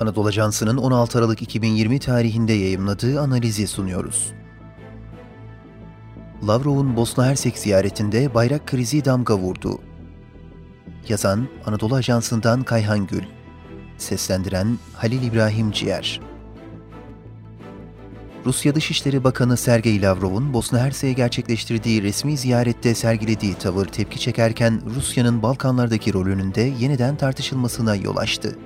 Anadolu Ajansı'nın 16 Aralık 2020 tarihinde yayımladığı analizi sunuyoruz. Lavrov'un Bosna Hersek ziyaretinde bayrak krizi damga vurdu. Yazan Anadolu Ajansı'ndan Kayhan Gül Seslendiren Halil İbrahim Ciğer Rusya Dışişleri Bakanı Sergey Lavrov'un Bosna Hersek'e gerçekleştirdiği resmi ziyarette sergilediği tavır tepki çekerken Rusya'nın Balkanlardaki rolünün de yeniden tartışılmasına yol açtı.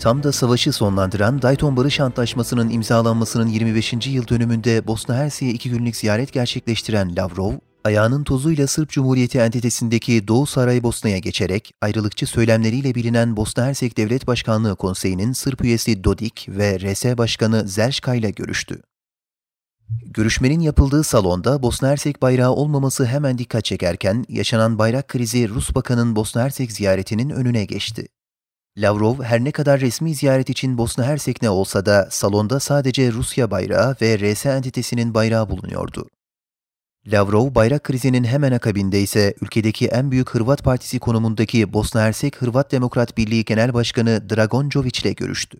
Tam da savaşı sonlandıran Dayton Barış Antlaşması'nın imzalanmasının 25. yıl dönümünde Bosna Hersek'e iki günlük ziyaret gerçekleştiren Lavrov, ayağının tozuyla Sırp Cumhuriyeti entitesindeki Doğu Saraybosna'ya geçerek ayrılıkçı söylemleriyle bilinen Bosna Hersek Devlet Başkanlığı Konseyi'nin Sırp üyesi Dodik ve RS Başkanı Zerşka ile görüştü. Görüşmenin yapıldığı salonda Bosna Hersek bayrağı olmaması hemen dikkat çekerken yaşanan bayrak krizi Rus Bakan'ın Bosna Hersek ziyaretinin önüne geçti. Lavrov her ne kadar resmi ziyaret için Bosna Hersek ne olsa da salonda sadece Rusya bayrağı ve RS entitesinin bayrağı bulunuyordu. Lavrov bayrak krizinin hemen akabinde ise ülkedeki en büyük Hırvat Partisi konumundaki Bosna Hersek Hırvat Demokrat Birliği Genel Başkanı Dragon ile görüştü.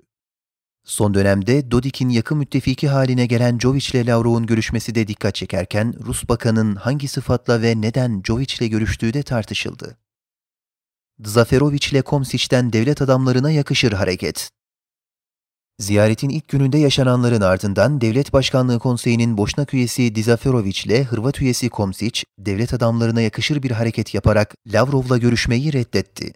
Son dönemde Dodik'in yakın müttefiki haline gelen Jovic ile Lavrov'un görüşmesi de dikkat çekerken Rus bakanın hangi sıfatla ve neden Jovic ile görüştüğü de tartışıldı. Zaferovic ile Komsiç'ten devlet adamlarına yakışır hareket. Ziyaretin ilk gününde yaşananların ardından Devlet Başkanlığı Konseyi'nin Boşnak üyesi Dizaferovic ile Hırvat üyesi Komsiç, devlet adamlarına yakışır bir hareket yaparak Lavrov'la görüşmeyi reddetti.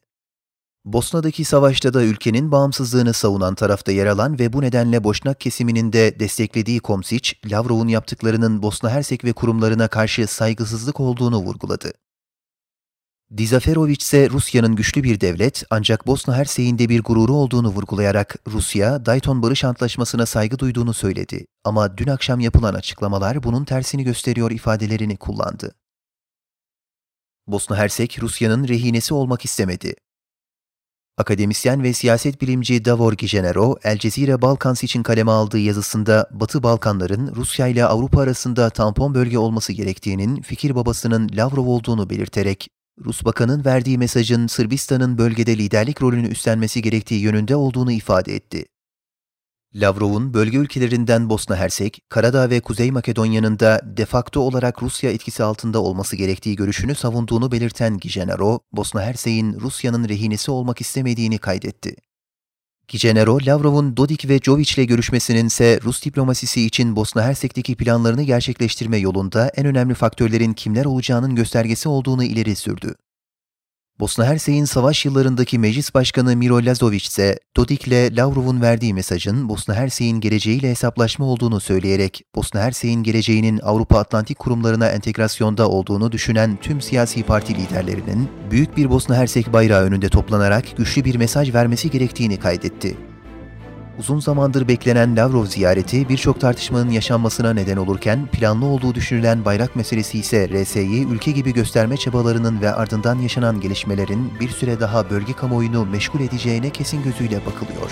Bosna'daki savaşta da ülkenin bağımsızlığını savunan tarafta yer alan ve bu nedenle Boşnak kesiminin de desteklediği Komsiç, Lavrov'un yaptıklarının Bosna Hersek ve kurumlarına karşı saygısızlık olduğunu vurguladı. Dizaferovic ise Rusya'nın güçlü bir devlet ancak Bosna Hersek'in de bir gururu olduğunu vurgulayarak Rusya, Dayton Barış Antlaşması'na saygı duyduğunu söyledi. Ama dün akşam yapılan açıklamalar bunun tersini gösteriyor ifadelerini kullandı. Bosna Hersek, Rusya'nın rehinesi olmak istemedi. Akademisyen ve siyaset bilimci Davor Gijenero, El Cezire Balkans için kaleme aldığı yazısında Batı Balkanların Rusya ile Avrupa arasında tampon bölge olması gerektiğinin fikir babasının Lavrov olduğunu belirterek, Rus Bakan'ın verdiği mesajın Sırbistan'ın bölgede liderlik rolünü üstlenmesi gerektiği yönünde olduğunu ifade etti. Lavrov'un bölge ülkelerinden Bosna Hersek, Karadağ ve Kuzey Makedonya'nın da de facto olarak Rusya etkisi altında olması gerektiği görüşünü savunduğunu belirten Gijenero, Bosna Hersek'in Rusya'nın rehinesi olmak istemediğini kaydetti. Gijenero, Lavrov'un Dodik ve Jovic ile görüşmesinin ise Rus diplomasisi için Bosna Hersek'teki planlarını gerçekleştirme yolunda en önemli faktörlerin kimler olacağının göstergesi olduğunu ileri sürdü. Bosna Hersek'in savaş yıllarındaki meclis başkanı Miro Lazovic ise Dodik ile Lavrov'un verdiği mesajın Bosna Hersek'in geleceğiyle hesaplaşma olduğunu söyleyerek Bosna Hersek'in geleceğinin Avrupa Atlantik kurumlarına entegrasyonda olduğunu düşünen tüm siyasi parti liderlerinin büyük bir Bosna Hersek bayrağı önünde toplanarak güçlü bir mesaj vermesi gerektiğini kaydetti. Uzun zamandır beklenen Lavrov ziyareti birçok tartışmanın yaşanmasına neden olurken planlı olduğu düşünülen bayrak meselesi ise RS'yi ülke gibi gösterme çabalarının ve ardından yaşanan gelişmelerin bir süre daha bölge kamuoyunu meşgul edeceğine kesin gözüyle bakılıyor.